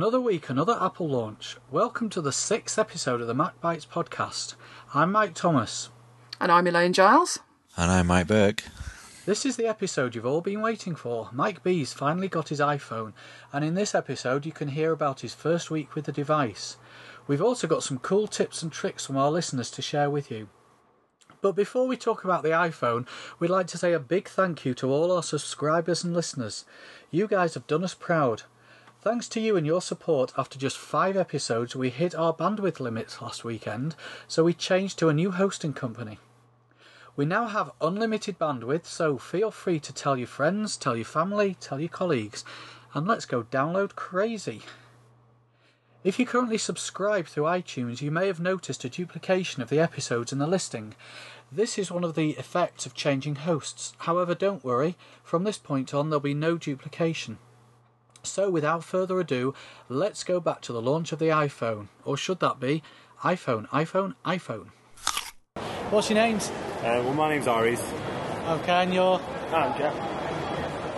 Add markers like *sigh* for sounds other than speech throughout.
Another week, another Apple launch. Welcome to the sixth episode of the Mac Bytes podcast. I'm Mike Thomas. And I'm Elaine Giles. And I'm Mike Burke. This is the episode you've all been waiting for. Mike B's finally got his iPhone, and in this episode, you can hear about his first week with the device. We've also got some cool tips and tricks from our listeners to share with you. But before we talk about the iPhone, we'd like to say a big thank you to all our subscribers and listeners. You guys have done us proud. Thanks to you and your support, after just five episodes, we hit our bandwidth limits last weekend, so we changed to a new hosting company. We now have unlimited bandwidth, so feel free to tell your friends, tell your family, tell your colleagues, and let's go download crazy. If you currently subscribe through iTunes, you may have noticed a duplication of the episodes in the listing. This is one of the effects of changing hosts. However, don't worry, from this point on there'll be no duplication. So, without further ado, let's go back to the launch of the iPhone. Or should that be iPhone, iPhone, iPhone? What's your names? Uh, well, my name's Aries. Okay, and you're. I'm Jeff.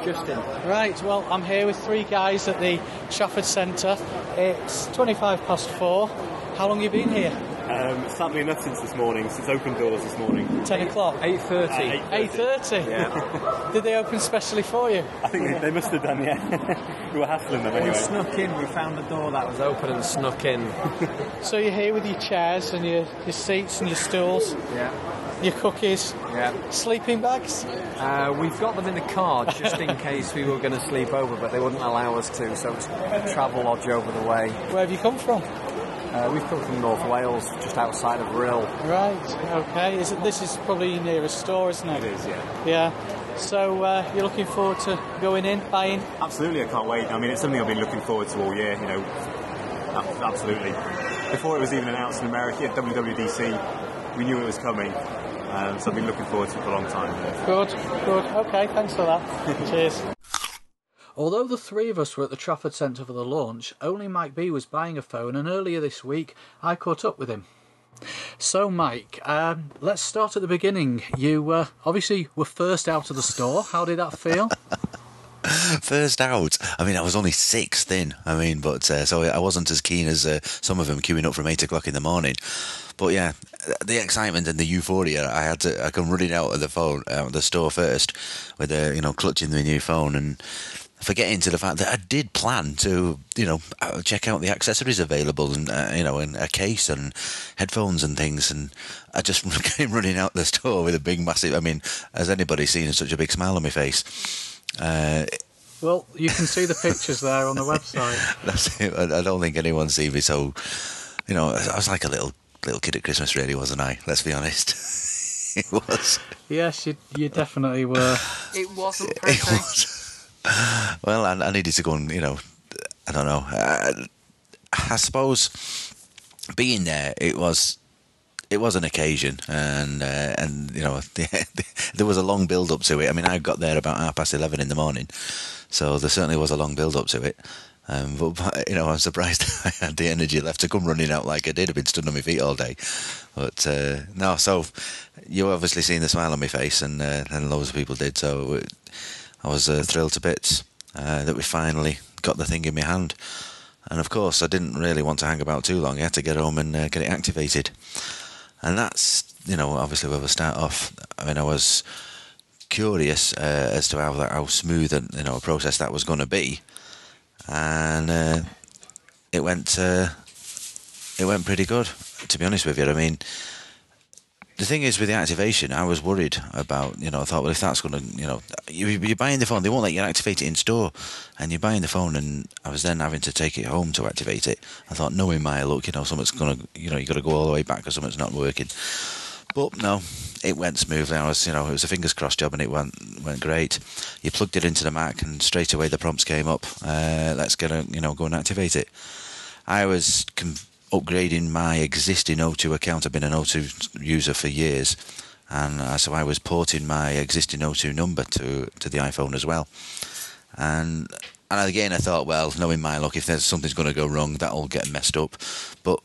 Justin. Right, well, I'm here with three guys at the Trafford Centre. It's 25 past four. How long have you been here? Um, sadly enough, since this morning, since open doors this morning. 10 o'clock? 8.30. Uh, 8.30? Yeah. *laughs* Did they open specially for you? I think they, they must have done, yeah. *laughs* we were hassling them We anyway. snuck in, we found the door that was open and snuck in. *laughs* So you're here with your chairs and your, your seats and your stools, Yeah. your cookies, Yeah. sleeping bags? Uh, we've got them in the car just in case we were going to sleep over, but they wouldn't allow us to, so it's a travel lodge over the way. Where have you come from? Uh, we've come from North Wales, just outside of Rhyl. Right, okay. Is it, this is probably your nearest store, isn't it? It is, yeah. Yeah. So uh, you're looking forward to going in, buying? Absolutely, I can't wait. I mean, it's something I've been looking forward to all year, you know. Absolutely. Before it was even announced in America at WWDC, we knew it was coming. Um, so I've been looking forward to it for a long time. Good, good. Okay, thanks for that. *laughs* Cheers. Although the three of us were at the Trafford Centre for the launch, only Mike B was buying a phone, and earlier this week I caught up with him. So, Mike, um, let's start at the beginning. You uh, obviously were first out of the store. How did that feel? *laughs* First out. I mean, I was only sixth in. I mean, but uh, so I wasn't as keen as uh, some of them queuing up from eight o'clock in the morning. But yeah, the excitement and the euphoria. I had to. I come running out of the phone, out of the store first, with a you know clutching the new phone and forgetting to the fact that I did plan to you know uh, check out the accessories available and uh, you know and a case and headphones and things and I just *laughs* came running out the store with a big massive. I mean, has anybody seen such a big smile on my face? Uh, well, you can see the pictures there on the website. *laughs* That's it. I I don't think anyone's seen me so. You know, I was like a little little kid at Christmas, really, wasn't I? Let's be honest. *laughs* it was. Yes, you, you definitely were. It wasn't It was. *sighs* Well, I, I needed to go and you know, I don't know. Uh, I suppose being there, it was. It was an occasion, and uh, and you know *laughs* there was a long build up to it. I mean, I got there about half past eleven in the morning, so there certainly was a long build up to it. Um, but, but, you know, I'm surprised *laughs* I had the energy left to come running out like I did. I've been stood on my feet all day, but uh, no. So you obviously seen the smile on my face, and uh, and loads of people did. So it, I was uh, thrilled to bits uh, that we finally got the thing in my hand. And of course, I didn't really want to hang about too long. I had to get home and uh, get it activated. And that's, you know, obviously where we start off. I mean, I was curious uh, as to how that, how smooth and you know a process that was going to be, and uh, it went uh, it went pretty good. To be honest with you, I mean, the thing is with the activation, I was worried about. You know, I thought, well, if that's going to, you know, you, you're buying the phone, they won't let you activate it in store, and you're buying the phone, and I was then having to take it home to activate it. I thought, knowing my look, you know, something's going to, you know, you've got to go all the way back because something's not working. But no, it went smoothly. I was, you know, it was a fingers crossed job, and it went went great. You plugged it into the Mac, and straight away the prompts came up. Uh, let's get a, you know, go and activate it. I was upgrading my existing O2 account. I've been an O2 user for years, and uh, so I was porting my existing O2 number to to the iPhone as well. And and again, I thought, well, knowing my luck, if there's something's going to go wrong, that'll get messed up. But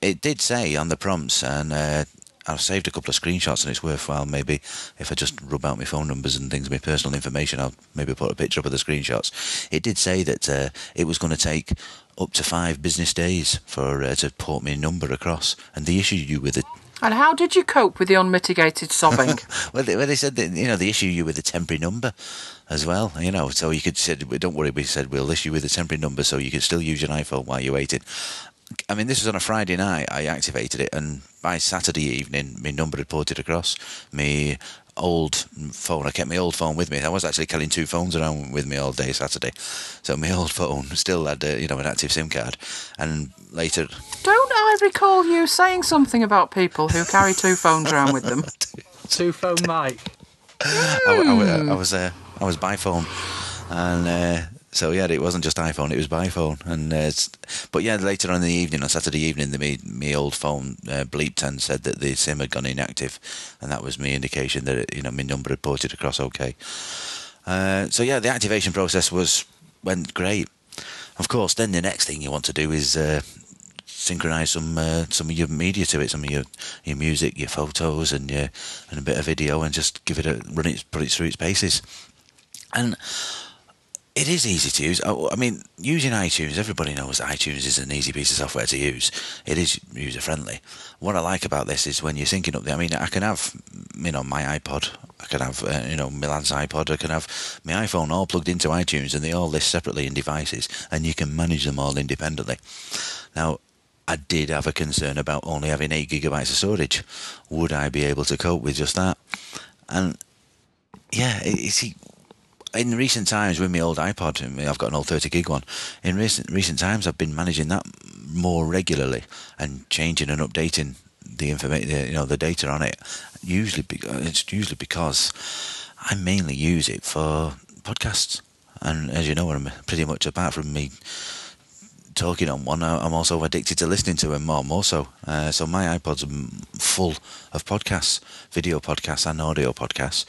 it did say on the prompts, and uh, I've saved a couple of screenshots, and it's worthwhile maybe if I just rub out my phone numbers and things, my personal information, I'll maybe put a picture up of the screenshots. It did say that uh, it was going to take up to five business days for uh, to port my number across, and they issued you with a And how did you cope with the unmitigated sobbing? *laughs* well, they, well, they said that you know they issue you with a temporary number as well. You know, so you could said, "Don't worry," we said we'll issue you with a temporary number so you can still use your iPhone while you're waiting. I mean, this was on a Friday night. I activated it, and by Saturday evening, my number had ported across. My old phone, I kept my old phone with me. I was actually carrying two phones around with me all day Saturday, so my old phone still had, uh, you know, an active SIM card. And later, Don't I recall you saying something about people who carry two phones around with them? *laughs* Two phone Mike. I, I- I was uh, I was by phone, and uh, so yeah, it wasn't just iPhone; it was by phone. And uh, but yeah, later on in the evening, on Saturday evening, the me, me old phone uh, bleeped and said that the SIM had gone inactive, and that was me indication that it, you know my number had ported across okay. Uh, so yeah, the activation process was went great. Of course, then the next thing you want to do is uh, synchronize some uh, some of your media to it, some of your your music, your photos, and your and a bit of video, and just give it a run it, put it through its paces. And it is easy to use. I I mean, using iTunes, everybody knows iTunes is an easy piece of software to use. It is user friendly. What I like about this is when you're syncing up the. I mean, I can have, you know, my iPod. I can have, uh, you know, Milan's iPod. I can have my iPhone all plugged into iTunes, and they all list separately in devices, and you can manage them all independently. Now, I did have a concern about only having eight gigabytes of storage. Would I be able to cope with just that? And yeah, you see, in recent times with my old iPod, I've got an old 30 gig one. In recent recent times, I've been managing that more regularly and changing and updating the information, you know, the data on it. Usually, it's usually because I mainly use it for podcasts, and as you know, I'm pretty much apart from me talking on one, I'm also addicted to listening to them more, more so. Uh, so my iPod's full of podcasts, video podcasts and audio podcasts.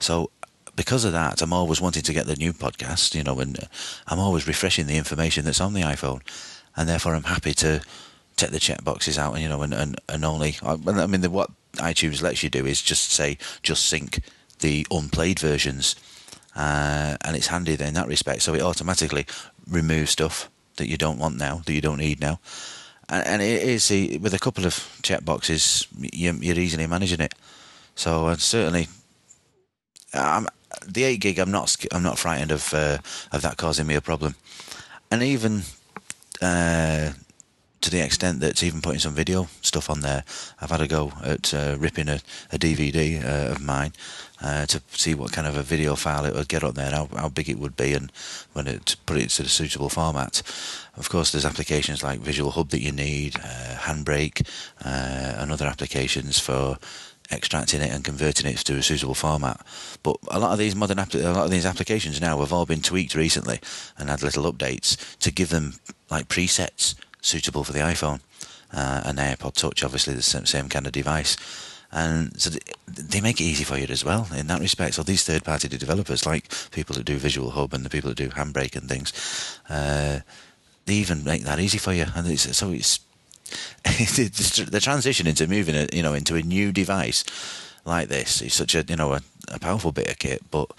So because of that, I'm always wanting to get the new podcast, you know, and uh, I'm always refreshing the information that's on the iPhone, and therefore I'm happy to take the check boxes out, and you know, and and, and only, I mean, the, what iTunes lets you do is just say just sync the unplayed versions, uh, and it's handy in that respect. So it automatically removes stuff that you don't want now, that you don't need now. And, and it is with a couple of check boxes, you, you're easily managing it. So I'd certainly um, the eight gig, I'm not I'm not frightened of uh, of that causing me a problem, and even uh, to the extent that even putting some video stuff on there, I've had a go at uh, ripping a, a DVD uh, of mine uh, to see what kind of a video file it would get on there, how, how big it would be, and when it put it to the suitable format. Of course, there's applications like Visual Hub that you need, uh, Handbrake, and other applications for extracting it and converting it to a suitable format. But a lot of these modern a lot of these applications now have all been tweaked recently and had little updates to give them like presets suitable for the iPhone uh, and iPod Touch. Obviously, the same, same kind of device. And so they make it easy for you as well in that respect. So these third-party developers, like people that do Visual Hub and the people that do Handbrake and things, uh, they even make that easy for you. And it's, so it's *laughs* the transition into moving it, you know, into a new device like this is such a you know a, a powerful bit of kit, but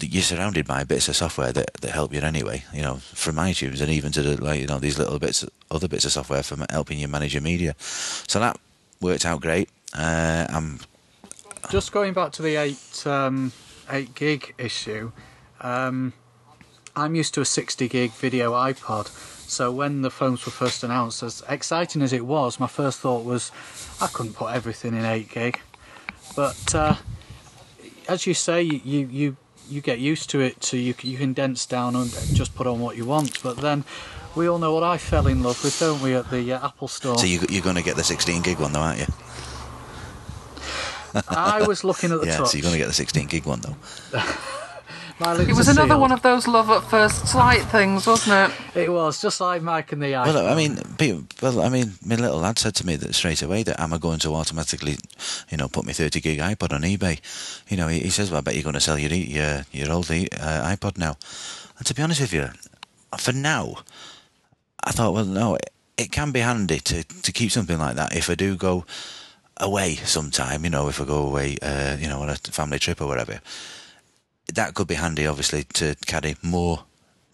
you're surrounded by bits of software that, that help you anyway. You know, from iTunes and even to the like you know these little bits, other bits of software for helping you manage your media. So that worked out great. Uh, I'm Just going back to the eight um, eight gig issue, um, I'm used to a sixty gig video iPod. So when the phones were first announced, as exciting as it was, my first thought was I couldn't put everything in eight gig. But uh, as you say, you, you you get used to it. So you you condense down and just put on what you want. But then we all know what I fell in love with, don't we, at the uh, Apple Store? so you, you're going to get the 16 gig one though, aren't you? I was looking at the *laughs* Yeah, touch. so you're going to get the 16 gig one though. *laughs* My It was another sealed. one of those love at first sight things, wasn't it? It was just like Mike and the iPhone. Well, I mean, people, well, I mean, my little lad said to me that straight away that am I going to automatically, you know, put my 30 gig iPod on eBay? You know, he, he says, well, I bet you're going to sell your e- your your old e- uh, iPod now. And to be honest with you, for now, I thought, well, no, it, it can be handy to to keep something like that if I do go away sometime, you know, if I go away, uh, you know, on a family trip or whatever, that could be handy, obviously, to carry more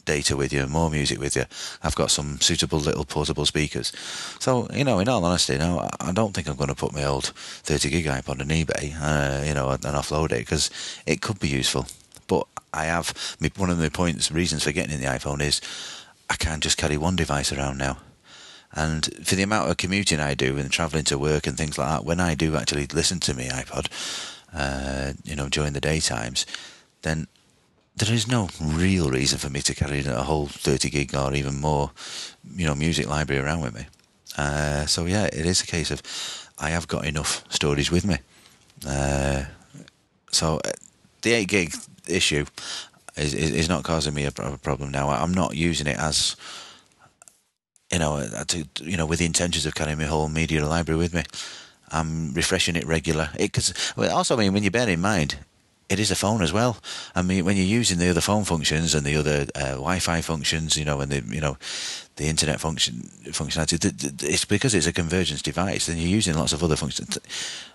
data with you, more music with you. I've got some suitable little portable speakers. So, you know, in all honesty, no, I don't think I'm going to put my old 30 gig iPod on eBay, uh, you know, and offload it because it could be useful. But I have, one of the points, reasons for getting in the iPhone is I can't just carry one device around now. And for the amount of commuting I do and travelling to work and things like that, when I do actually listen to my iPod, uh, you know, during the daytimes, then there is no real reason for me to carry a whole 30 gig or even more, you know, music library around with me. Uh, so yeah, it is a case of I have got enough storage with me. Uh, so uh, the 8 gig issue is, is, is not causing me a, problem now. I'm not using it as you know, uh, to, you know, with the intentions of carrying my whole media library with me. I'm refreshing it regular. Because well, also, I mean, when you bear in mind, it is a phone as well. I mean, when you're using the other phone functions and the other uh, Wi-Fi functions, you know, and the you know, the internet function functionality, it's because it's a convergence device. Then you're using lots of other functions.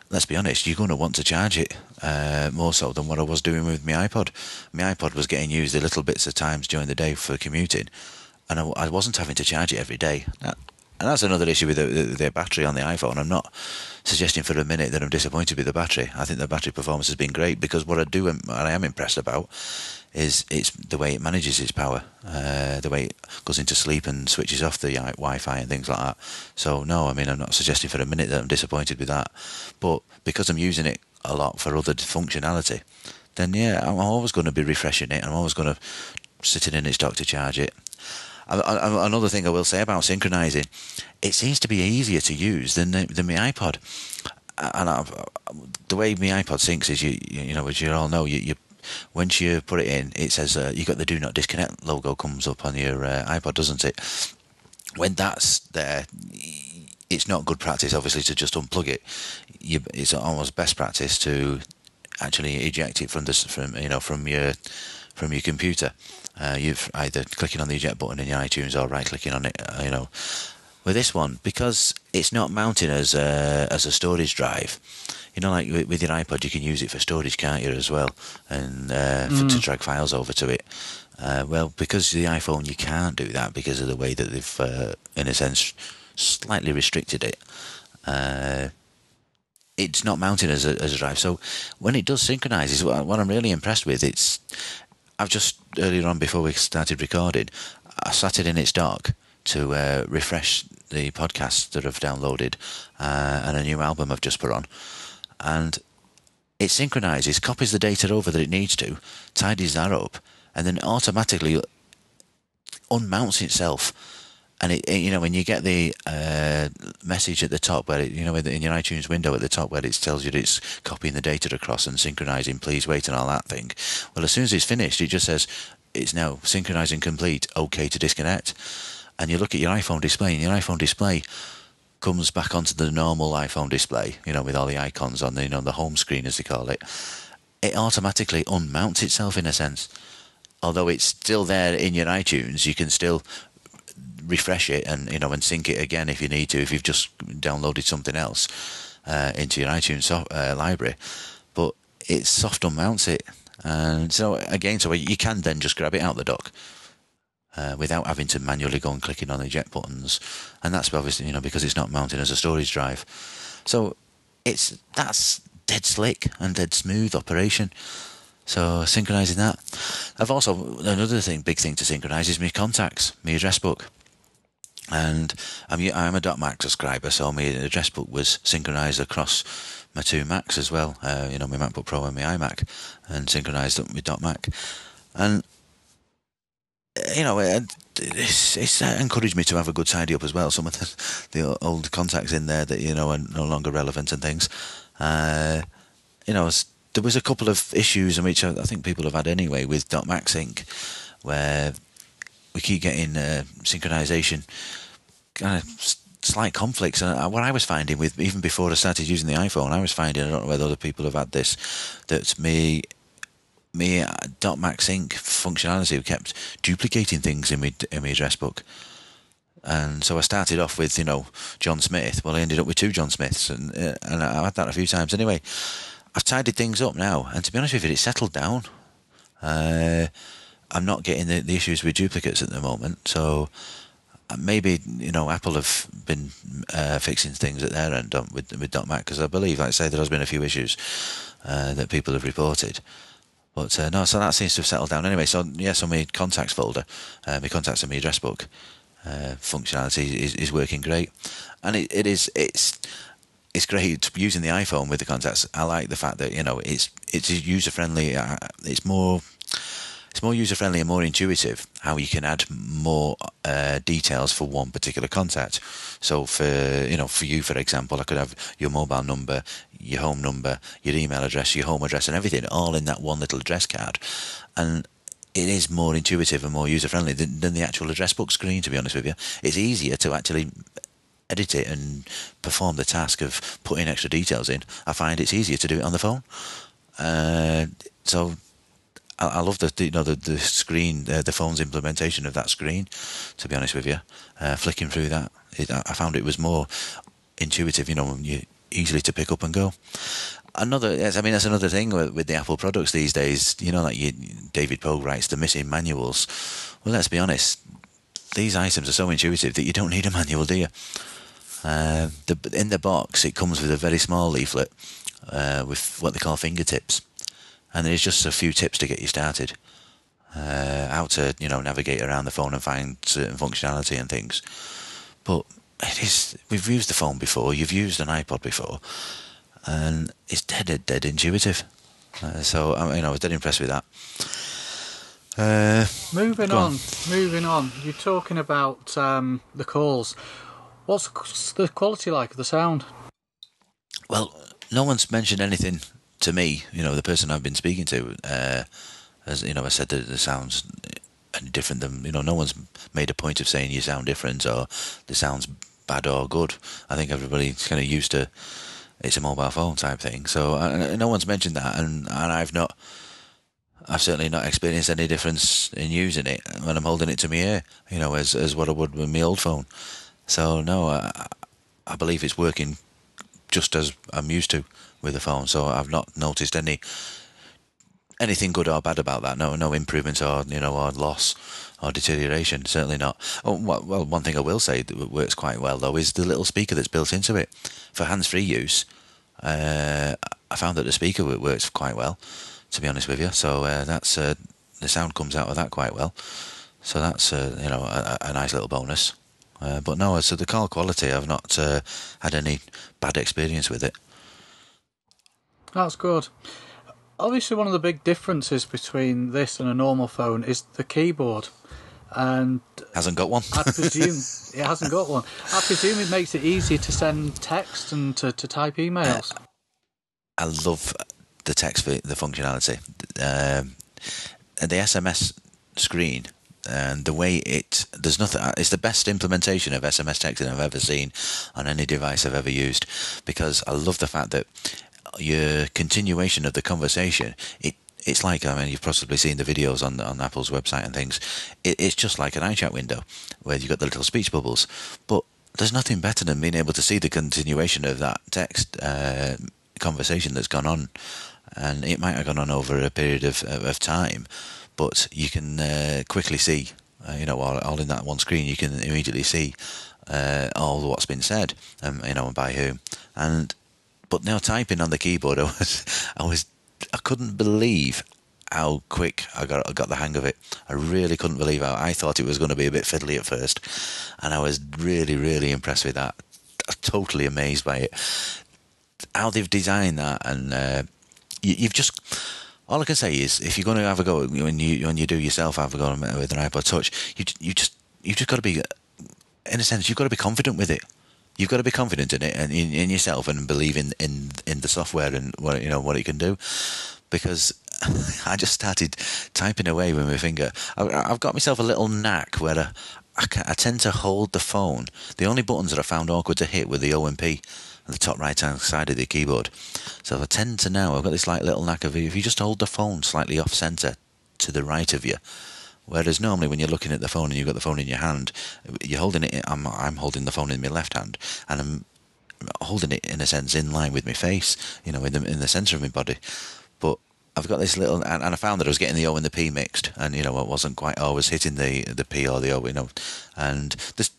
Let's be honest, you're going to want to charge it uh, more so than what I was doing with my iPod. My iPod was getting used a little bits of times during the day for commuting and I, I, wasn't having to charge it every day. And that's another issue with the, the, battery on the iPhone. I'm not suggesting for a minute that I'm disappointed with the battery. I think the battery performance has been great because what I do, what I am impressed about, is it's the way it manages its power, uh, the way it goes into sleep and switches off the Wi-Fi and things like that. So no, I mean I'm not suggesting for a minute that I'm disappointed with that, but because I'm using it a lot for other functionality, then yeah, I'm always going to be refreshing it. I'm always going to sit in its dock to charge it another thing I will say about synchronizing, it seems to be easier to use than than my iPod. And I, the way my iPod syncs is, you you know, as you all know, you, you once you put it in, it says uh, you got the Do Not Disconnect logo comes up on your uh, iPod, doesn't it? When that's there, it's not good practice, obviously, to just unplug it. You, it's almost best practice to actually eject it from this from you know from your from your computer. Uh, you've either clicking on the eject button in your iTunes or right clicking on it. Uh, you know, with this one because it's not mounted as a, as a storage drive. You know, like with your iPod, you can use it for storage, can't you, as well, and uh, for, to mm. drag files over to it. Uh, well, because the iPhone, you can't do that because of the way that they've, uh, in a sense, slightly restricted it. Uh, it's not mounted as a, as a drive. So when it does synchronize, is what, what I'm really impressed with. It's I've just earlier on before we started recording, I sat it in its dock to uh, refresh the podcasts that I've downloaded uh, and a new album I've just put on, and it synchronizes, copies the data over that it needs to, tidies that up, and then automatically unmounts itself and it, it, you know when you get the uh, message at the top where it, you know in your iTunes window at the top where it tells you it's copying the data across and synchronizing, please wait and all that thing. Well, as soon as it's finished, it just says it's now synchronizing complete, okay to disconnect. And you look at your iPhone display, and your iPhone display comes back onto the normal iPhone display, you know, with all the icons on the you know the home screen as they call it. It automatically unmounts itself in a sense although it's still there in your iTunes, you can still refresh it and you know and sync it again if you need to if you've just downloaded something else uh, into your iTunes uh, library. But it soft unmounts it, and so again, so you can then just grab it out the dock. Uh, without having to manually go and clicking on the eject buttons, and that's obviously you know because it's not mounted as a storage drive, so it's that's dead slick and dead smooth operation. So synchronizing that. I've also another thing, big thing to synchronize is my contacts, my address book and I'm I'm a .Mac subscriber, so my address book was synchronized across my two Macs as well. Uh, you know, my MacBook Pro and my iMac, and synchronized up with .Mac, and you know, it's, it's encouraged me to have a good tidy up as well. Some of the, the old contacts in there that you know are no longer relevant and things. Uh, you know, there was a couple of issues which I, I think people have had anyway with .Mac Sync, where we keep getting uh, synchronization kind of slight conflicts. And uh, what I was finding with even before I started using the iPhone, I was finding I don't know whether other people have had this that me me uh, .Mac Sync functionality kept duplicating things in my in my address book. And so I started off with, you know, John Smith. Well, I ended up with two John Smiths, and uh, and I had that a few times. Anyway, I've tidied things up now, and to be honest with you, it's settled down. Uh, I'm not getting the, the issues with duplicates at the moment, so uh, maybe you know Apple have been uh, fixing things at their end with with .Mac because I believe, like I say, there has been a few issues uh, that people have reported. But uh, no, so that seems to have settled down anyway. So yes, on my contacts folder, uh, my contacts and my address book functionality is, is working great, and it, it is it's it's great using the iPhone with the contacts. I like the fact that you know it's it's user friendly. Uh, it's more it's more user friendly and more intuitive how you can add more uh, details for one particular contact. So for you know for you for example, I could have your mobile number, your home number, your email address, your home address, and everything all in that one little address card, and it is more intuitive and more user friendly than, than the actual address book screen. To be honest with you, it's easier to actually edit it and perform the task of putting extra details in. I find it's easier to do it on the phone. Uh, so I, I love the you know the the screen uh, the phone's implementation of that screen. To be honest with you, uh, flicking through that, it, I found it was more intuitive. You know, you easily to pick up and go. Another, yes, I mean that's another thing with, with the Apple products these days. You know, like you, David Pogue writes the missing manuals. Well, let's be honest, these items are so intuitive that you don't need a manual, do you? Uh, the, in the box, it comes with a very small leaflet uh, with what they call fingertips and there's just a few tips to get you started. Uh, how to you know navigate around the phone and find certain functionality and things. But it is we've used the phone before. You've used an iPod before, and it's dead, dead, dead intuitive. Uh, so I mean, I was dead impressed with that. Uh, moving on, on. moving on. You're talking about um, the calls. What's the quality like of the sound? well, no one's mentioned anything to me. You know, the person I've been speaking to, uh, as you know, I said that the sounds different than you know. No one's made a point of saying you sound different or the sounds bad or good. I think everybody's kind of used to it's a mobile phone type thing. So uh, no one's mentioned that, and and I've not. I've certainly not experienced any difference in using it when I'm holding it to my ear, you know, as as what I would with my old phone. So no, I, I believe it's working just as I'm used to with the phone. So I've not noticed any anything good or bad about that. No, no improvement or you know or loss or deterioration. Certainly not. Oh, well, one thing I will say that works quite well though is the little speaker that's built into it for hands-free use. Uh, I found that the speaker works quite well. To be honest with you, so uh, that's uh, the sound comes out of that quite well. So that's uh, you know a, a nice little bonus. Uh, but no, so the call quality, I've not uh, had any bad experience with it. That's good. Obviously, one of the big differences between this and a normal phone is the keyboard, and Hasn't got one. I presume *laughs* it hasn't got one. I presume it makes it easier to send text and to, to type emails. I love the text, the functionality, um, the SMS screen, and the way it. There's nothing. It's the best implementation of SMS texting I've ever seen on any device I've ever used, because I love the fact that your continuation of the conversation. It it's like I mean you've possibly seen the videos on on Apple's website and things. It, it's just like an iChat window where you've got the little speech bubbles, but there's nothing better than being able to see the continuation of that text uh, conversation that's gone on, and it might have gone on over a period of of time, but you can uh, quickly see, uh, you know, all, all in that one screen, you can immediately see uh, all what's been said, um, you know, and by whom, and but now typing on the keyboard, *laughs* I was, I was, I couldn't believe how quick I got I got the hang of it. I really couldn't believe how I thought it was going to be a bit fiddly at first, and I was really really impressed with that. Totally amazed by it. How they've designed that, and uh, you, you've just. All I can say is, if you're going to have a go when you when you do yourself have a go with an iPod Touch, you you just you've just got to be, in a sense, you've got to be confident with it you've got to be confident in it and in, in yourself and believe in, in in the software and what you know what it can do because *laughs* I just started typing away with my finger. I, I've got myself a little knack where I, I, I tend to hold the phone. The only buttons that I found awkward to hit were the O and P the top right hand side of the keyboard. So I tend to now, I've got this like little knack of if you just hold the phone slightly off centre to the right of you, Whereas normally when you're looking at the phone and you've got the phone in your hand, you're holding it. I'm I'm holding the phone in my left hand, and I'm holding it in a sense in line with my face, you know, in the in the centre of my body. But I've got this little, and, and I found that I was getting the O and the P mixed, and you know, I wasn't quite always hitting the the P or the O, you know, and this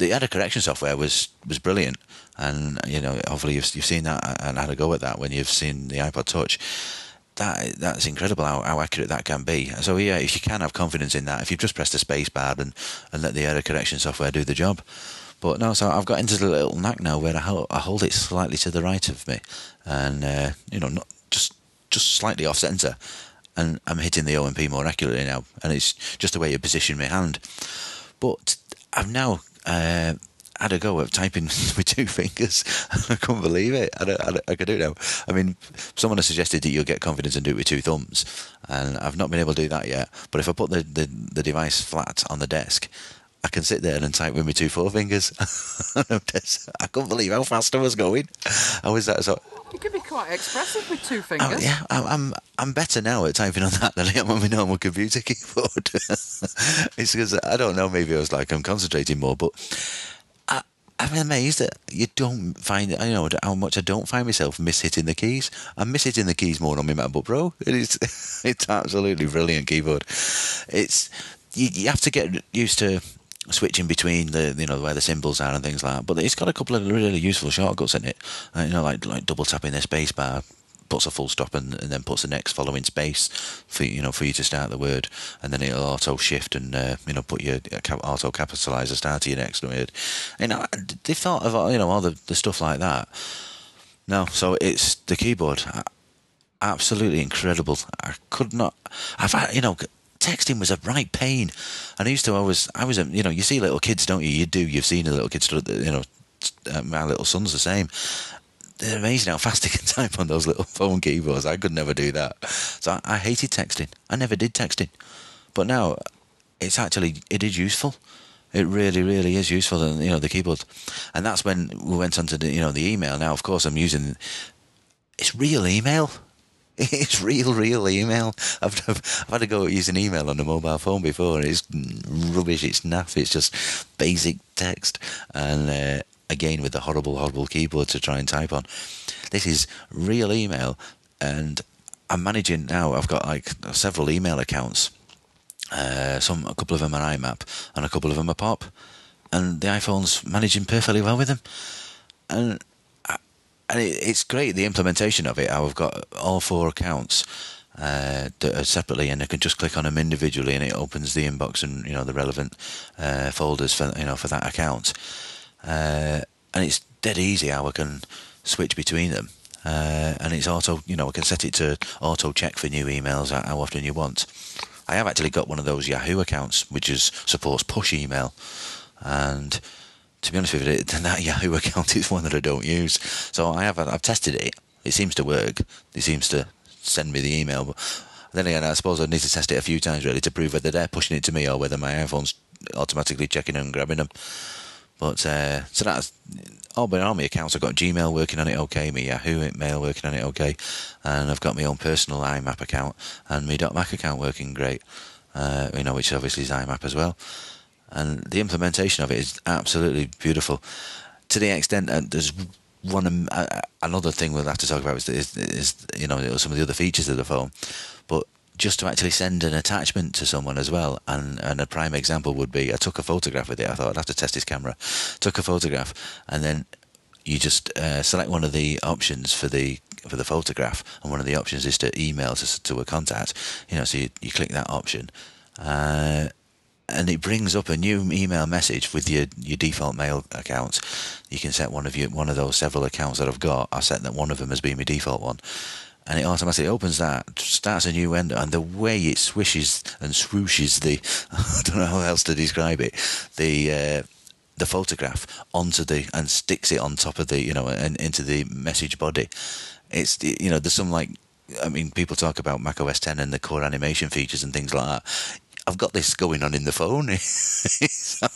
the error correction software was was brilliant, and you know, hopefully you've you've seen that and had a go at that when you've seen the iPod Touch. That that's incredible how, how accurate that can be. So yeah, if you can have confidence in that, if you've just pressed the space bar and and let the error correction software do the job. But no, so I've got into the little knack now where I hold, I hold it slightly to the right of me, and uh, you know, not just just slightly off centre, and I'm hitting the O and P more accurately now, and it's just the way you position my hand. But I've now uh, had a go at typing *laughs* with two fingers. I couldn't believe it. I, don't, I, don't, I could do it now. I mean, someone has suggested that you'll get confidence and do it with two thumbs, and I've not been able to do that yet. But if I put the, the, the device flat on the desk, I can sit there and type with my two forefingers. *laughs* I couldn't believe how fast I was going. I was that. You could be quite expressive with two oh, fingers. Oh, yeah, I'm, I'm I'm better now at typing on that than I am on my normal computer *laughs* keyboard. *laughs* it's because I don't know. Maybe I was like I'm concentrating more, but I, I'm amazed that you don't find I know how much I don't find myself mishitting the keys. I'm mishitting the keys more on my MacBook Pro. *laughs* It is it's absolutely brilliant keyboard. It's you, you have to get used to switching between the you know where the symbols are and things like that. But it's got a couple of really useful shortcuts in it. Uh, you know, like like double tapping the space bar puts a full stop and, and, then puts the next following space for you know for you to start the word, and then it'll auto shift and uh, you know put your auto capitalize the start of your next word. You know they thought of you know all the, the stuff like that. No, so it's the keyboard. Absolutely incredible. I could not. I've you know texting was a right pain. And I used to always, I was, you know, you see little kids, don't you? You do. You've seen a little kids, you know, uh, my little son's the same. They're amazing how fast *laughs* they can type on those little phone keyboards. I could never do that. So I, I hated texting. I never did texting. But now it's actually, it is useful. It really, really is useful, and you know the keyboard, and that's when we went on to the, you know the email. Now, of course, I'm using it's real email. *laughs* It's real, real email. I've, I've, had to go using email on a mobile phone before. It's rubbish. It's naff. It's just basic text, and uh, again with the horrible, horrible keyboard to try and type on. This is real email, and I'm managing now. I've got like several email accounts. Uh, some, a couple of them are IMAP, and a couple of them are POP, and the iPhone's managing perfectly well with them. And and it, it's great the implementation of it. I've got all four accounts uh, separately, and I can just click on them individually, and it opens the inbox and you know the relevant uh, folders for you know for that account. Uh, and it's dead easy how I can switch between them. Uh, and it's auto, you know, I can set it to auto check for new emails how often you want. I have actually got one of those Yahoo accounts which is supports push email, and to be honest with you, that *laughs* Yahoo account is one that I don't use. So I have I've tested it. It seems to work. It seems to send me the email. But then again, I suppose I need to test it a few times really to prove whether they're pushing it to me or whether my iPhone's automatically checking and grabbing them. But uh, so that's all but all my accounts. I've got Gmail working on it okay, my Yahoo Mail working on it okay, and I've got my own personal IMAP account and my .Mac account working great. Uh, you know, which obviously is IMAP as well and the implementation of it is absolutely beautiful. To the extent that there's one uh, another thing we'll have to talk about is, is, is, you know some of the other features of the phone, but just to actually send an attachment to someone as well. And and a prime example would be I took a photograph with it. I thought I'd have to test his camera. Took a photograph, and then you just uh, select one of the options for the for the photograph, and one of the options is to email to, to a contact. You know, so you, you click that option. Uh, and it brings up a new email message with your, your default mail accounts. You can set one of your one of those several accounts that I've got. I set that one of them as being my default one, and it automatically opens that, starts a new window, and the way it swishes and swooshes the *laughs* I don't know how else to describe it the. Uh, the photograph onto the and sticks it on top of the you know and into the message body. It's you know there's some like I mean, people talk about Mac OS 10 and the core animation features and things like that. I've got this going on in the phone. *laughs* it's, a,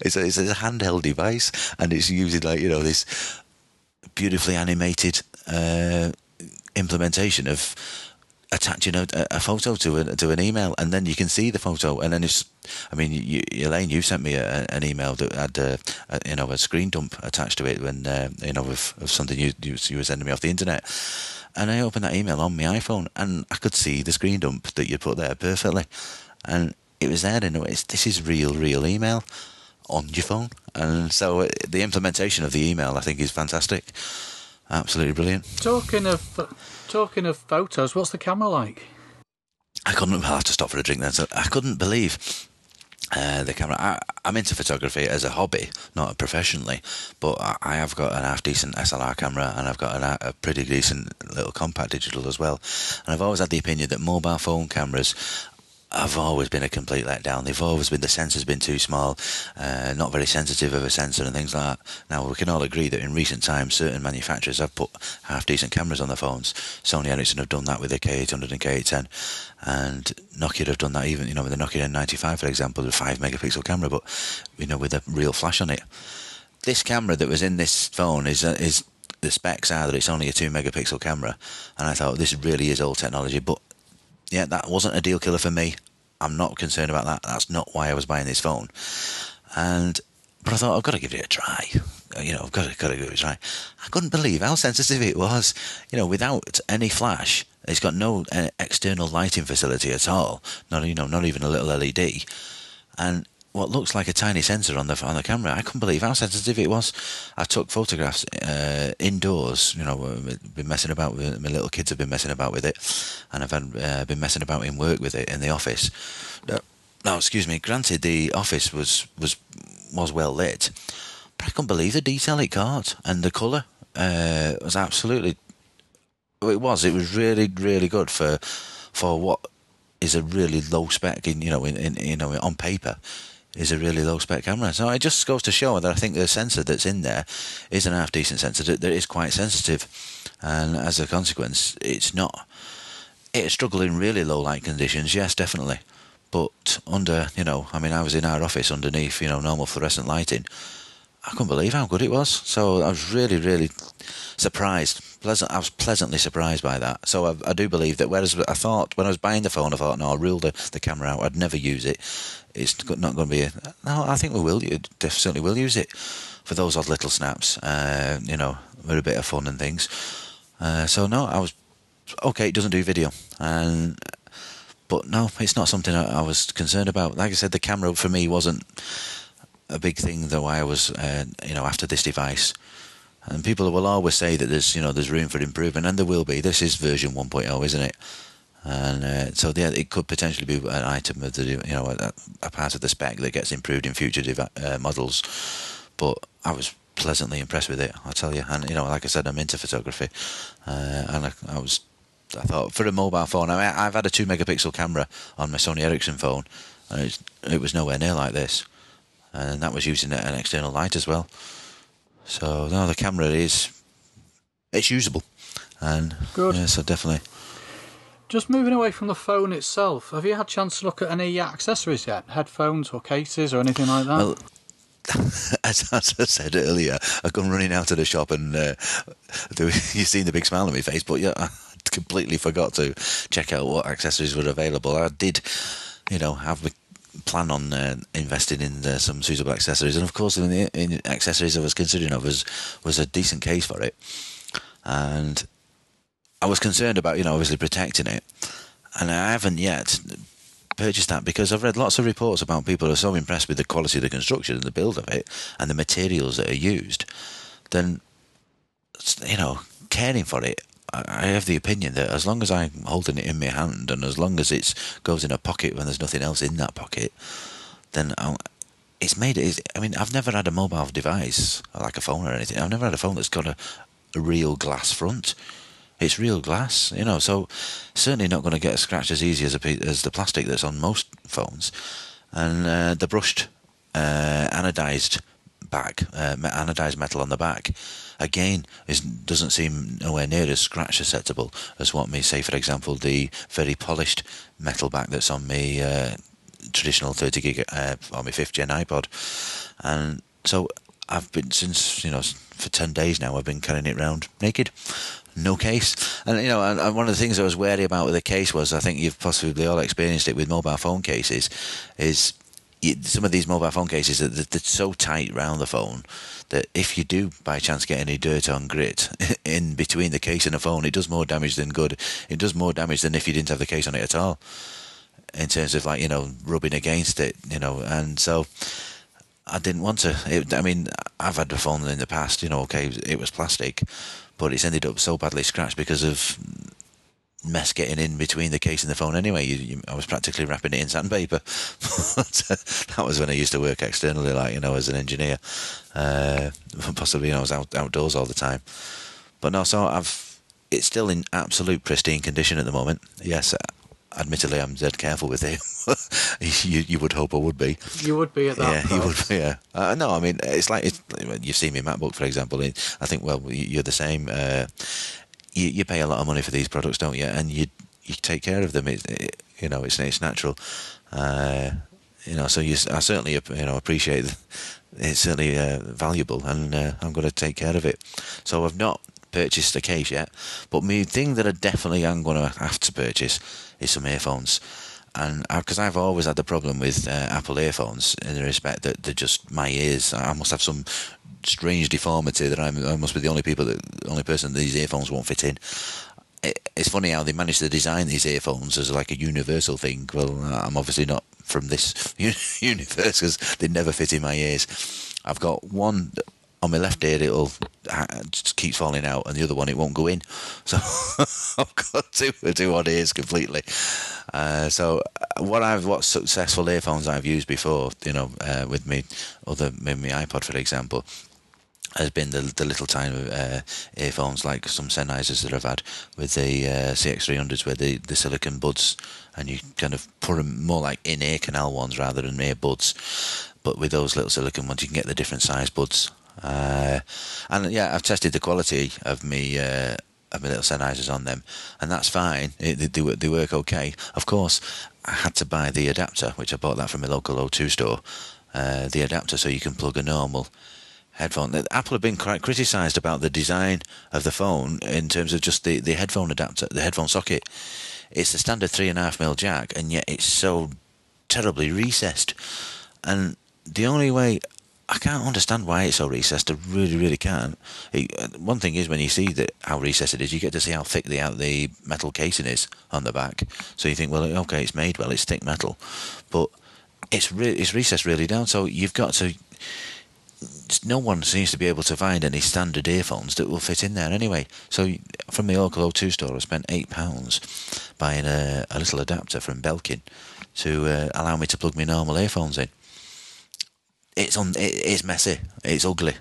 it's, a, handheld device, and it's using like you know this beautifully animated uh, implementation of attaching a, a photo to a, to an email, and then you can see the photo, and then it's. I mean, you, Elaine, you sent me a, an email that had uh, a, you know a screen dump attached to it when uh, you know of, of something you, you you were sending me off the internet, and I opened that email on my iPhone, and I could see the screen dump that you put there perfectly, and it was there. And it's this is real, real email on your phone, and so uh, the implementation of the email I think is fantastic, absolutely brilliant. Talking of talking of photos, what's the camera like? I couldn't. Have to stop for a drink then. So I couldn't believe uh, the camera. I, I'm into photography as a hobby, not professionally, but I, I have got an half decent SLR camera and I've got an, a pretty decent little compact digital as well. And I've always had the opinion that mobile phone cameras have always been a complete letdown. They've always been the sensor's been too small, uh, not very sensitive of a sensor and things like that. Now we can all agree that in recent times certain manufacturers have put half decent cameras on their phones. Sony Ericsson have done that with the K800 and K810, and Nokia have done that even you know with the Nokia N95 for example, a five megapixel camera, but you know with a real flash on it. This camera that was in this phone is uh, is the specs are that it's only a two megapixel camera, and I thought this really is old technology, but yeah, that wasn't a deal killer for me. I'm not concerned about that. That's not why I was buying this phone. And but I thought I've got to give it a try. You know, I've got to, got to give it a try. I couldn't believe how sensitive it was. You know, without any flash, it's got no uh, external lighting facility at all. Not you know, not even a little LED. And what looks like a tiny sensor on the on the camera. I couldn't believe how sensitive it was. I took photographs uh, indoors. You know, uh, been messing about with my little kids have been messing about with it, and I've had, uh, been messing about in work with it in the office. No, no, excuse me. Granted, the office was was was well lit, but I couldn't believe the detail it got and the colour uh, was absolutely. It was. It was really, really good for for what is a really low spec in you know in, in you know on paper is a really low spec camera. So it just goes to show that I think the sensor that's in there is an half decent sensor that, that is quite sensitive, and as a consequence, it's not. It struggled in really low light conditions, yes, definitely, but under you know, I mean, I was in our office underneath you know normal fluorescent lighting. I couldn't believe how good it was. So I was really, really surprised. Pleasant. I was pleasantly surprised by that. So I, I do believe that. Whereas I thought when I was buying the phone, I thought, no, I'll rule the, the camera out. I'd never use it. It's not going to be. A, no, I think we will. Definitely will use it for those odd little snaps. Uh, you know, with a bit of fun and things. Uh, so no, I was okay. It doesn't do video, and but no, it's not something I, I was concerned about. Like I said, the camera for me wasn't a big thing though I was uh, you know after this device and people will always say that there's you know there's room for improvement and there will be. This is version 1.0 isn't it? And uh, so yeah it could potentially be an item of the you know a, a part of the spec that gets improved in future dev- uh, models. But I was pleasantly impressed with it I tell you. And you know like I said I'm into photography. Uh, and I, I was I thought for a mobile phone I mean, I've had a 2 megapixel camera on my Sony Ericsson phone and it was nowhere near like this. And that was using an external light as well. So no, the camera is it's usable, and Good. yeah, so definitely. Just moving away from the phone itself, have you had a chance to look at any accessories yet? Headphones or cases or anything like that? Well, *laughs* as, as I said earlier, I've gone running out of the shop and uh, *laughs* you've seen the big smile on my face, but yeah, *laughs* I completely forgot to check out what accessories were available. I did, you know, have plan on uh, investing in uh, some suitable accessories, and of course, in the in accessories I was considering of was was a decent case for it, and I was concerned about you know obviously protecting it, and I haven't yet purchased that because I've read lots of reports about people who are so impressed with the quality of the construction and the build of it and the materials that are used, then you know caring for it I have the opinion that as long as I'm holding it in my hand and as long as it goes in a pocket when there's nothing else in that pocket, then I'll, it's made. I mean, I've never had a mobile device like a phone or anything. I've never had a phone that's got a, a real glass front. It's real glass, you know. So certainly not going to get a scratch as easy as a, as the plastic that's on most phones. And uh, the brushed uh, anodized back, uh, anodized metal on the back again is doesn't seem nowhere near as scratch susceptible as what may say, for example, the very polished metal back that's on me uh, traditional 30 gig uh, on my fifth gen iPod, and so I've been since you know for ten days now. I've been carrying it around naked, no case. And you know, and, and one of the things I was wary about with the case was I think you've possibly all experienced it with mobile phone cases, is some of these mobile phone cases that they're, they're so tight round the phone that if you do by chance get any dirt on grit *laughs* in between the case and the phone, it does more damage than good. It does more damage than if you didn't have the case on it at all. In terms of like you know rubbing against it, you know, and so I didn't want to. It, I mean, I've had a phone in the past, you know, okay, it was plastic, but it's ended up so badly scratched because of mess getting in between the case and the phone anyway. You, you, I was practically wrapping it in sandpaper. *laughs* that was when I used to work externally, like, you know, as an engineer. Uh, possibly, you know, I was out, outdoors all the time. But no, so I've, it's still in absolute pristine condition at the moment. Yes, admittedly, I'm dead careful with it. *laughs* you, you would hope I would be. You would be at that. Yeah, you would. Be, yeah. Uh, no, I mean, it's like it's, you've seen me MacBook, for example. I think, well, you're the same. Uh, you, you pay a lot of money for these products, don't you? And you you take care of them. It, it you know, it's it's natural. Uh, you know, so you, I certainly you know appreciate it. it's certainly uh, valuable, and uh, I'm going to take care of it. So I've not purchased a case yet, but the thing that I definitely am going to have to purchase is some earphones. And because I've always had the problem with uh, Apple earphones in the respect that they're just my ears. I must have some strange deformity that I'm, I must be the only people that only person that these earphones won't fit in. It, it's funny how they managed to design these earphones as like a universal thing. Well, I'm obviously not from this *laughs* universe because they never fit in my ears. I've got one on my left ear it'll just keeps falling out, and the other one it won't go in. *laughs* So I've got two two odd ears completely. Uh, so what I've what successful earphones I've used before, you know, uh, with me other with my iPod for example, has been the the little tiny uh, earphones like some Sennheisers that I've had with the uh, CX300s where the, the silicon buds and you kind of put them more like in ear canal ones rather than ear buds. But with those little silicon ones, you can get the different size buds. Uh, and yeah, I've tested the quality of me uh, of my little Sennheisers on them, and that's fine. It, they, they work okay. Of course, I had to buy the adapter, which I bought that from a local O2 store. Uh, the adapter so you can plug a normal headphone. Apple have been quite criticised about the design of the phone in terms of just the, the headphone adapter, the headphone socket. It's the standard three and a half mil jack, and yet it's so terribly recessed. And the only way I can't understand why it's so recessed. I really, really can't. It, uh, one thing is when you see that how recessed it is, you get to see how thick the out the metal casing is on the back. So you think, well, okay, it's made well, it's thick metal, but it's re- it's recessed really down. So you've got to. No one seems to be able to find any standard earphones that will fit in there anyway. So from the local O2 store, I spent eight pounds buying a, a little adapter from Belkin to uh, allow me to plug my normal earphones in it's on. It, it's messy. It's ugly,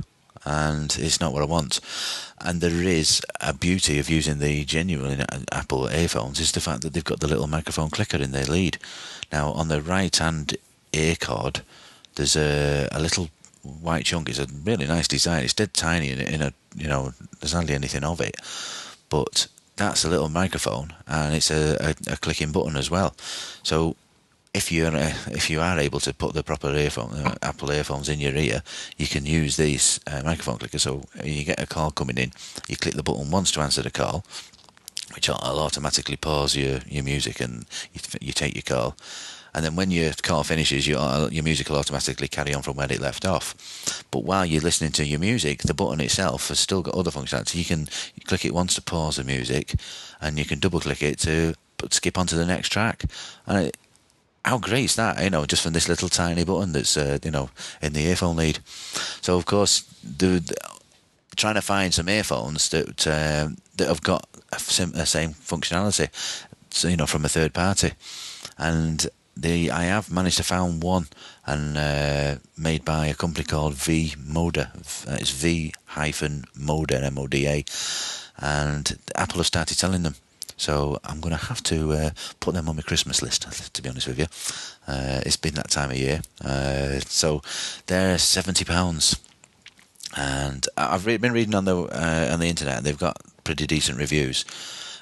and it's not what I want. And there is a beauty of using the genuine Apple earphones is the fact that they've got the little microphone clicker in their lead. Now on the right hand ear cord, there's a, a little white chunk. It's a really nice design. It's dead tiny in, in a you know there's hardly anything of it, but that's a little microphone and it's a, a, a clicking button as well. So if you're if you are able to put the proper earphone, uh, Apple earphones in your ear, you can use these uh, microphone clickers. So you get a call coming in, you click the button once to answer the call, which will automatically pause your, your music and you, you take your call. And then when your call finishes, your uh, your music will automatically carry on from where it left off. But while you're listening to your music, the button itself has still got other functionality. You can click it once to pause the music, and you can double click it to skip onto the next track. And it, how great is that? You know, just from this little tiny button that's uh, you know in the earphone lead. So of course, the, the trying to find some earphones that um, that have got the same functionality, so, you know, from a third party, and the I have managed to find one and uh, made by a company called V Moda. It's V hyphen Moda M O D A, and Apple have started selling them. So I'm going to have to uh, put them on my Christmas list, *laughs* to be honest with you. Uh, it's been that time of year. Uh, so they're £70. And I've been reading on the uh, on the internet, they've got pretty decent reviews.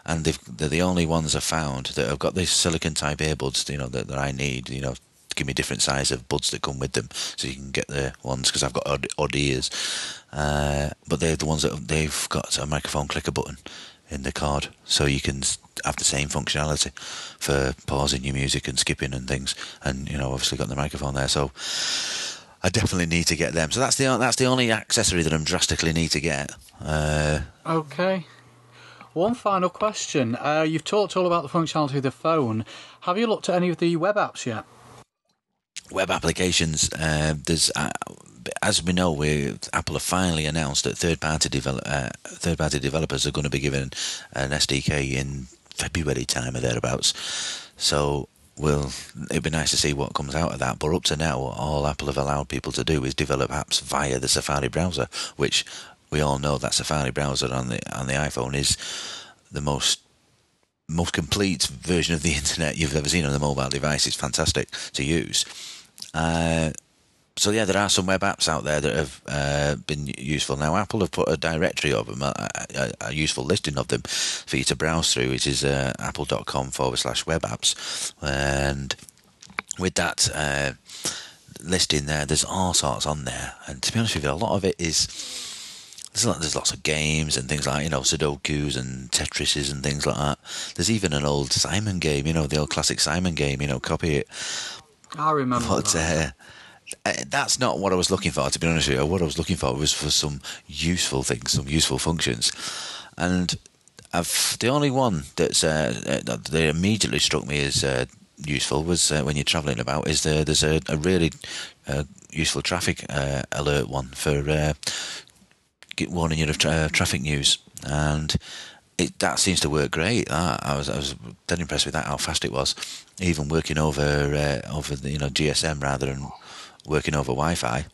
And they're the only ones I've found that have got these silicon type earbuds, you know, that, that I need, you know, give me different size of buds that come with them, so you can get the ones because I've got odd, odd ears. Uh, but they're the ones that they've got a microphone clicker button in the card, so you can have the same functionality for pausing your music and skipping and things. And you know, obviously got the microphone there, so I definitely need to get them. So that's the that's the only accessory that I'm drastically need to get. Uh, Okay. One final question. Uh, you've talked all about the functionality of the phone. Have you looked at any of the web apps yet? web applications. Uh, there's, uh, as we know, we Apple have finally announced that third-party develop, uh, third-party developers are going to be given an SDK in February time or thereabouts. So. Well, it'd be nice to see what comes out of that. But up to now, all Apple have allowed people to do is develop apps via the Safari browser, which we all know that Safari browser on the on the iPhone is the most most complete version of the *laughs* internet you've ever seen on a mobile device. It's fantastic to use. Uh, so yeah, there are some web apps out there that have uh, been useful. Now Apple have put a directory of them, a, a, a useful listing of them for you to browse through, which is uh, apple.com forward slash web apps, and with that uh, listing there, there's all sorts on there. And to be honest with you, a lot of it is there's, lot, there's lots of games and things like you know Sudokus and Tetrises and things like that. There's even an old Simon game, you know, the old classic Simon game. You know, copy it. I remember. But that. uh, uh, that's not what I was looking for. To be honest with you, what I was looking for was for some useful things, some useful functions, and I've, the only one that's uh, uh, that immediately struck me as uh, useful was uh, when you're travelling about. Is there, there's a, a really uh, useful traffic uh, alert one for uh, get warning you of tra- uh, traffic news, and it that seems to work great. I was I was dead impressed with that how fast it was, even working over uh, over the you know GSM rather than working over Wi-Fi.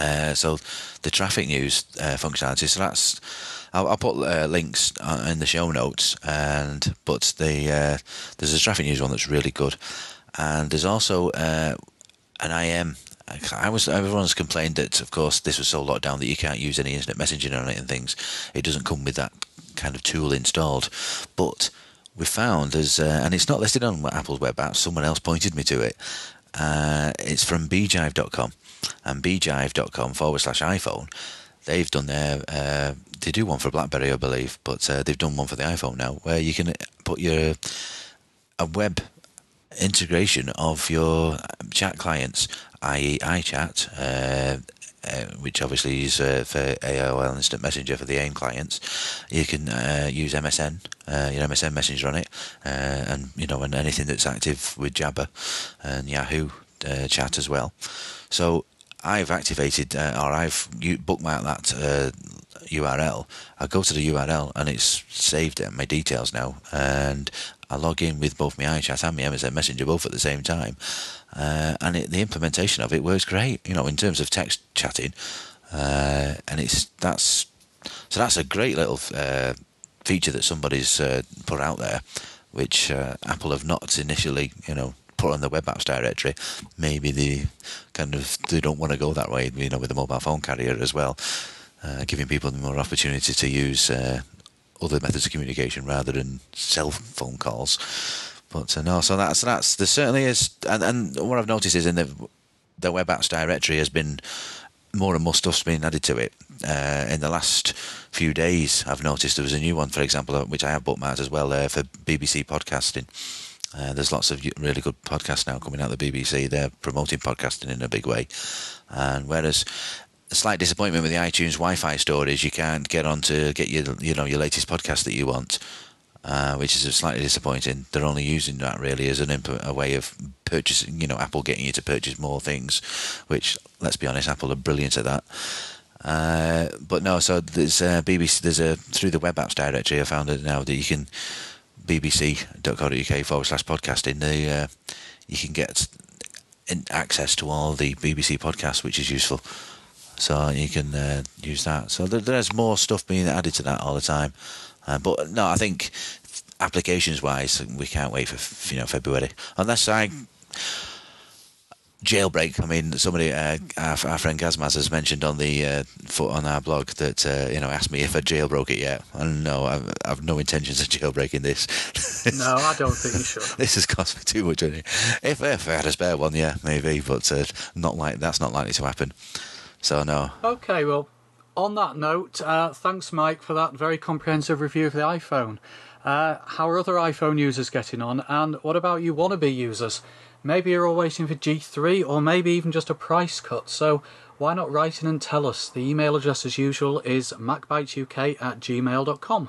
Uh, so the traffic news uh, functionality. So that's I'll, I'll put uh, links uh, in the show notes. And but the there's a traffic news one that's really good, and there's also an IM. I was everyone's complained that of course this was so locked down that you can't use any internet messaging on it and things. It doesn't come with that kind of tool installed, but we found there's uh, and it's not listed on Apple's web app. Someone else pointed me to it. Uh, it's from beejive.com and beejive.com forward slash iPhone. They've done their uh, they do one for BlackBerry, I believe, but uh, they've done one for the iPhone now, where you can put your a web integration of your chat clients, i.e., iChat, uh, uh, which obviously is uh, for AOL Instant Messenger for the AIM clients. You can uh, use MSN, uh, your MSN Messenger on it, uh, and you know, and anything that's active with Jabber and Yahoo uh, chat as well. So I've activated or I've bookmarked that URL. I go to the URL and it's saved it, my details now, and I log in with both my iChat and my MSN Messenger both at the same time, uh, and it, the implementation of it works great. You know, in terms of text chatting, uh, and it's that's so that's a great little uh, feature that somebody's uh, put out there, which uh, Apple have not initially, you know, put on the web apps directory. Maybe they kind of they don't want to go that way, you know, with the mobile phone carrier as well, uh, giving people more opportunity to use uh, other methods of communication rather than cell phone calls. But uh, no, so that's that's there certainly is, and, and what I've noticed is in the the web apps directory has been more and more stuff's been added to it. Uh, in the last few days, I've noticed there was a new one, for example, uh, which I have bookmarked as well uh, for BBC podcasting. Uh, there's lots of really good podcasts now coming out of the BBC. They're promoting podcasting in a big way. And whereas a slight disappointment with the iTunes Wi-Fi store is you can't get on to get your you know your latest podcast that you want, uh, which is slightly disappointing. They're only using that really as an input, a way of purchasing. You know, Apple getting you to purchase more things, which let's be honest, Apple are brilliant at that. Uh, but no, so there's a BBC. There's a through the web apps directory. I found it now that you can bbc.co.uk forward slash podcasting. The uh, you can get access to all the BBC podcasts, which is useful. So you can uh, use that. So there, there's more stuff being added to that all the time. Uh, but no, I think applications wise, we can't wait for you know February unless I jailbreak. I mean, somebody, uh, our, our friend Gazmaz has mentioned on the uh, on our blog that uh, you know asked me if I jailbroke it yet, and no, I've, I've no intentions of *laughs* jailbreaking this. *laughs* No, I don't think you should. this has cost me too much money. If, if I had a spare one, yeah, maybe, but uh, not like that's not likely to happen. So no, Okay, well, on that note, uh, thanks, Mike, for that very comprehensive review of the iPhone. Uh, how are other iPhone users getting on? And what about you wannabe users? Maybe you're all waiting for G3 or maybe even just a price cut. So why not write in and tell us? The email address, as usual, is macbitesuk at gmail.com.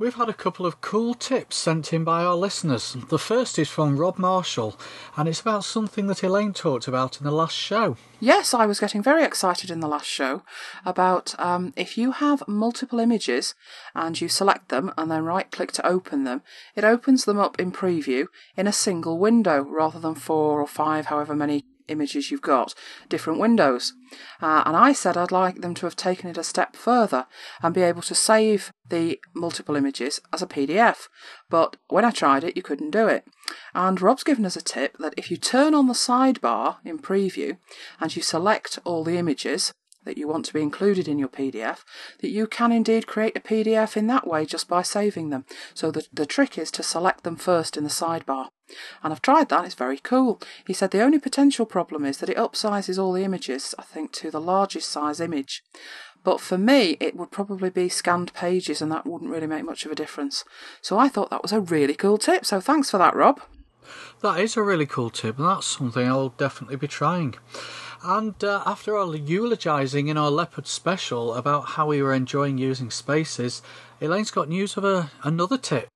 We've had a couple of cool tips sent in by our listeners. The first is from Rob Marshall, and it's about something that Elaine talked about in the last show. Yes, I was getting very excited in the last show about um, if you have multiple images and you select them and then right click to open them, it opens them up in preview in a single window rather than four or five, however many images you've got, different windows. Uh, and I said I'd like them to have taken it a step further and be able to save the multiple images as a PDF. But when I tried it, you couldn't do it. And Rob's given us a tip that if you turn on the sidebar in preview and you select all the images, that you want to be included in your PDF, that you can indeed create a PDF in that way just by saving them. So the, the trick is to select them first in the sidebar. And I've tried that, it's very cool. He said the only potential problem is that it upsizes all the images, I think, to the largest size image. But for me, it would probably be scanned pages, and that wouldn't really make much of a difference. So I thought that was a really cool tip. So thanks for that, Rob. That is a really cool tip, and that's something I'll definitely be trying. And uh, after our eulogising in our Leopard special about how we were enjoying using spaces, Elaine's got news of a, another tip.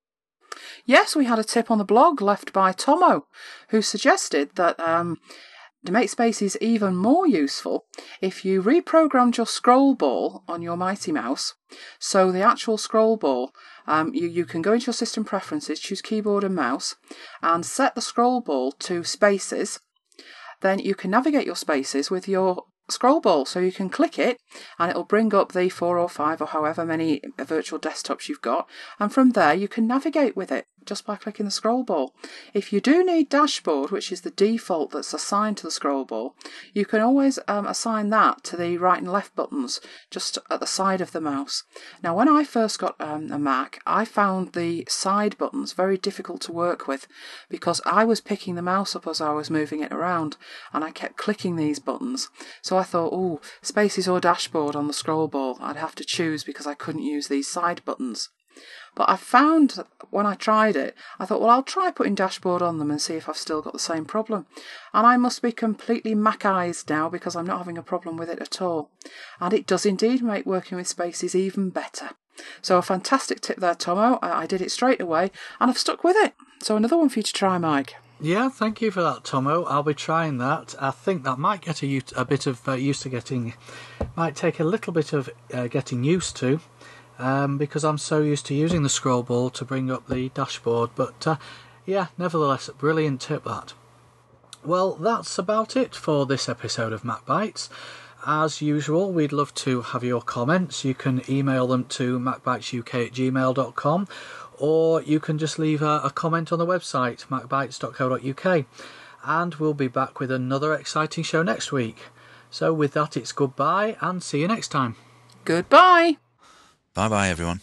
Yes, we had a tip on the blog left by Tomo, who suggested that um, to make spaces even more useful, if you reprogrammed your scroll ball on your Mighty Mouse, so the actual scroll ball, um, you, you can go into your system preferences, choose keyboard and mouse, and set the scroll ball to spaces, then you can navigate your spaces with your scroll ball. So you can click it and it'll bring up the four or five or however many virtual desktops you've got. And from there, you can navigate with it just by clicking the scroll ball. If you do need dashboard, which is the default that's assigned to the scroll ball, you can always um, assign that to the right and left buttons just at the side of the mouse. Now, when I first got um, a Mac, I found the side buttons very difficult to work with because I was picking the mouse up as I was moving it around and I kept clicking these buttons. So I thought, oh, spaces or dashboard on the scroll ball, I'd have to choose because I couldn't use these side buttons. But I found when I tried it, I thought, well, I'll try putting dashboard on them and see if I've still got the same problem. And I must be completely Macized now because I'm not having a problem with it at all. And it does indeed make working with spaces even better. So a fantastic tip there, Tomo. I, I did it straight away and I've stuck with it. So another one for you to try, Mike. Yeah, thank you for that, Tomo. I'll be trying that. I think that might get a bit of uh, used to getting, might take a little bit of uh, getting used to, um, because I'm so used to using the scroll ball to bring up the dashboard. But uh, yeah, nevertheless, a brilliant tip that. Well, that's about it for this episode of Mac Bites. As usual, we'd love to have your comments. You can email them to macbitesuk at gmail.com or you can just leave a, a comment on the website, macbites.co.uk. And we'll be back with another exciting show next week. So, with that, it's goodbye and see you next time. Goodbye. Bye bye everyone.